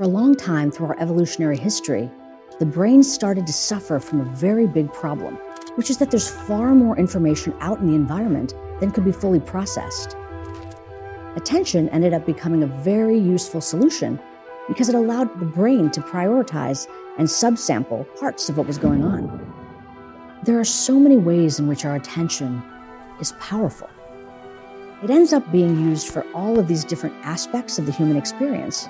For a long time through our evolutionary history, the brain started to suffer from a very big problem, which is that there's far more information out in the environment than could be fully processed. Attention ended up becoming a very useful solution because it allowed the brain to prioritize and subsample parts of what was going on. There are so many ways in which our attention is powerful. It ends up being used for all of these different aspects of the human experience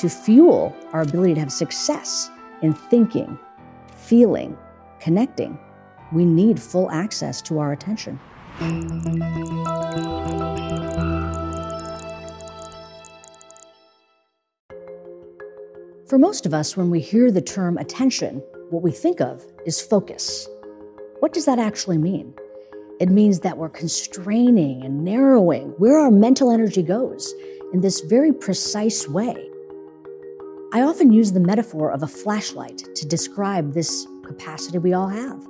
to fuel our ability to have success in thinking, feeling, connecting. We need full access to our attention. For most of us, when we hear the term attention, what we think of is focus. What does that actually mean? It means that we're constraining and narrowing where our mental energy goes in this very precise way. I often use the metaphor of a flashlight to describe this capacity we all have.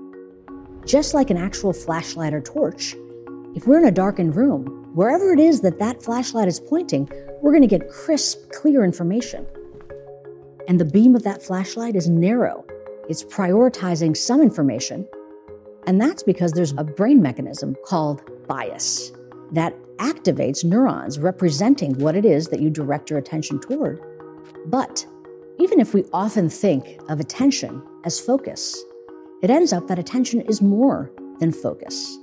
Just like an actual flashlight or torch, if we're in a darkened room, wherever it is that that flashlight is pointing, we're going to get crisp, clear information. And the beam of that flashlight is narrow. It's prioritizing some information. And that's because there's a brain mechanism called bias that activates neurons representing what it is that you direct your attention toward. But even if we often think of attention as focus, it ends up that attention is more than focus.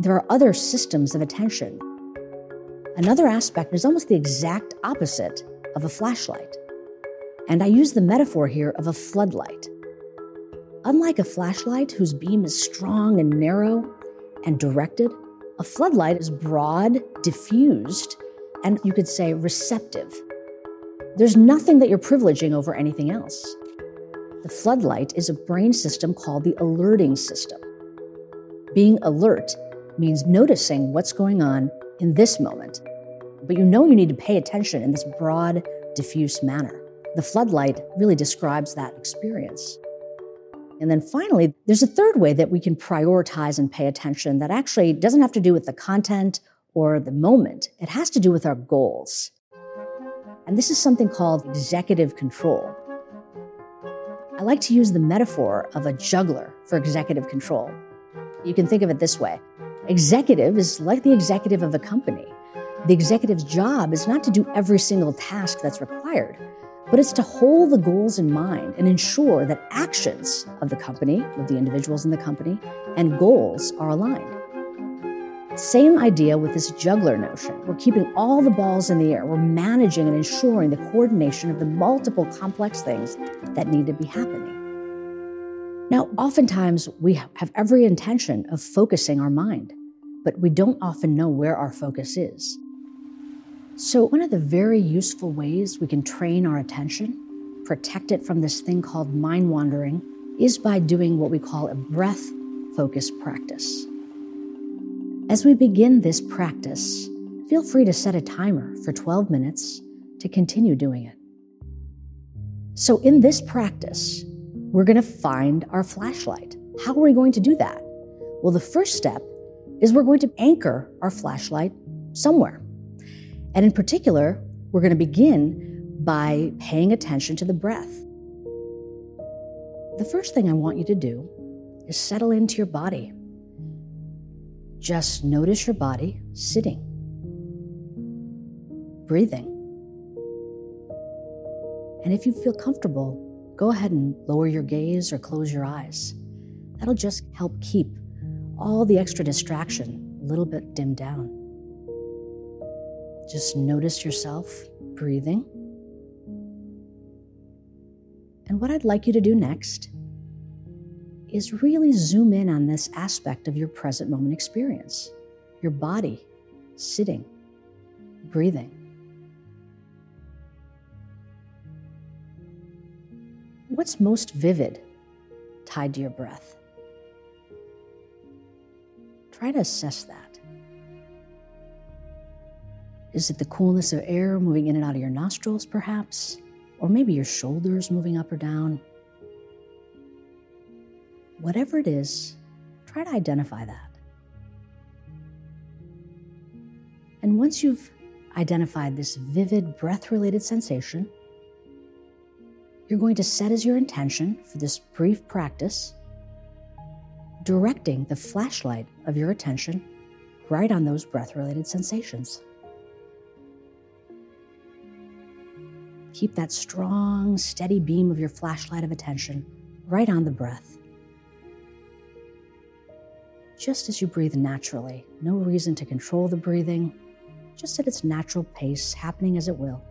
There are other systems of attention. Another aspect is almost the exact opposite of a flashlight. And I use the metaphor here of a floodlight. Unlike a flashlight whose beam is strong and narrow and directed, a floodlight is broad, diffused, and you could say receptive. There's nothing that you're privileging over anything else. The floodlight is a brain system called the alerting system. Being alert means noticing what's going on in this moment, but you know you need to pay attention in this broad, diffuse manner. The floodlight really describes that experience. And then finally, there's a third way that we can prioritize and pay attention that actually doesn't have to do with the content or the moment. It has to do with our goals. And this is something called executive control. I like to use the metaphor of a juggler for executive control. You can think of it this way executive is like the executive of a company. The executive's job is not to do every single task that's required, but it's to hold the goals in mind and ensure that actions of the company, of the individuals in the company, and goals are aligned. Same idea with this juggler notion. We're keeping all the balls in the air. We're managing and ensuring the coordination of the multiple complex things that need to be happening. Now, oftentimes we have every intention of focusing our mind, but we don't often know where our focus is. So, one of the very useful ways we can train our attention, protect it from this thing called mind wandering, is by doing what we call a breath focus practice. As we begin this practice, feel free to set a timer for 12 minutes to continue doing it. So, in this practice, we're going to find our flashlight. How are we going to do that? Well, the first step is we're going to anchor our flashlight somewhere. And in particular, we're going to begin by paying attention to the breath. The first thing I want you to do is settle into your body. Just notice your body sitting, breathing. And if you feel comfortable, go ahead and lower your gaze or close your eyes. That'll just help keep all the extra distraction a little bit dimmed down. Just notice yourself breathing. And what I'd like you to do next is really zoom in on this aspect of your present moment experience your body sitting, breathing. What's most vivid tied to your breath? Try to assess that. Is it the coolness of air moving in and out of your nostrils, perhaps? Or maybe your shoulders moving up or down? Whatever it is, try to identify that. And once you've identified this vivid breath related sensation, you're going to set as your intention for this brief practice directing the flashlight of your attention right on those breath related sensations. Keep that strong, steady beam of your flashlight of attention right on the breath. Just as you breathe naturally, no reason to control the breathing, just at its natural pace, happening as it will.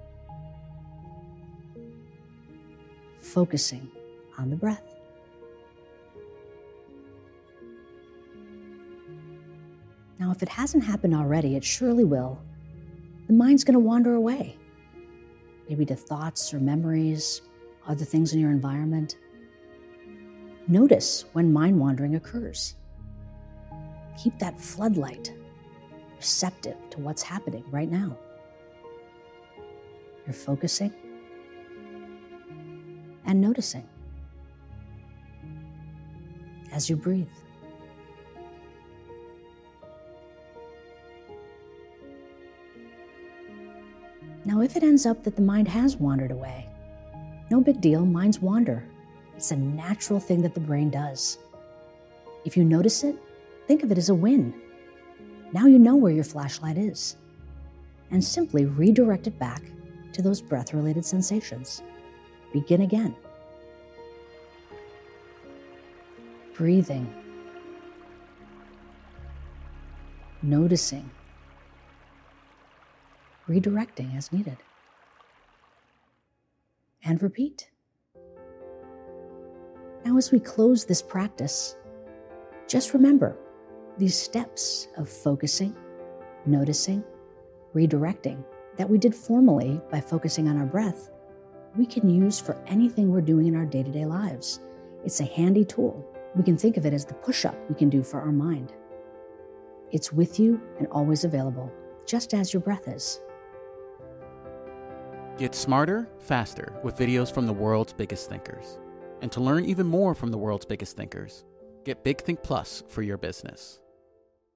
Focusing on the breath. Now, if it hasn't happened already, it surely will. The mind's going to wander away, maybe to thoughts or memories, other things in your environment. Notice when mind wandering occurs. Keep that floodlight receptive to what's happening right now. You're focusing and noticing as you breathe. Now, if it ends up that the mind has wandered away, no big deal, minds wander. It's a natural thing that the brain does. If you notice it, think of it as a win. Now you know where your flashlight is. And simply redirect it back to those breath related sensations. Begin again. Breathing. Noticing redirecting as needed. And repeat. Now, as we close this practice, just remember these steps of focusing, noticing, redirecting that we did formally by focusing on our breath, we can use for anything we're doing in our day to day lives. It's a handy tool. We can think of it as the push up we can do for our mind. It's with you and always available, just as your breath is. Get smarter, faster with videos from the world's biggest thinkers. And to learn even more from the world's biggest thinkers, get Big Think Plus for your business.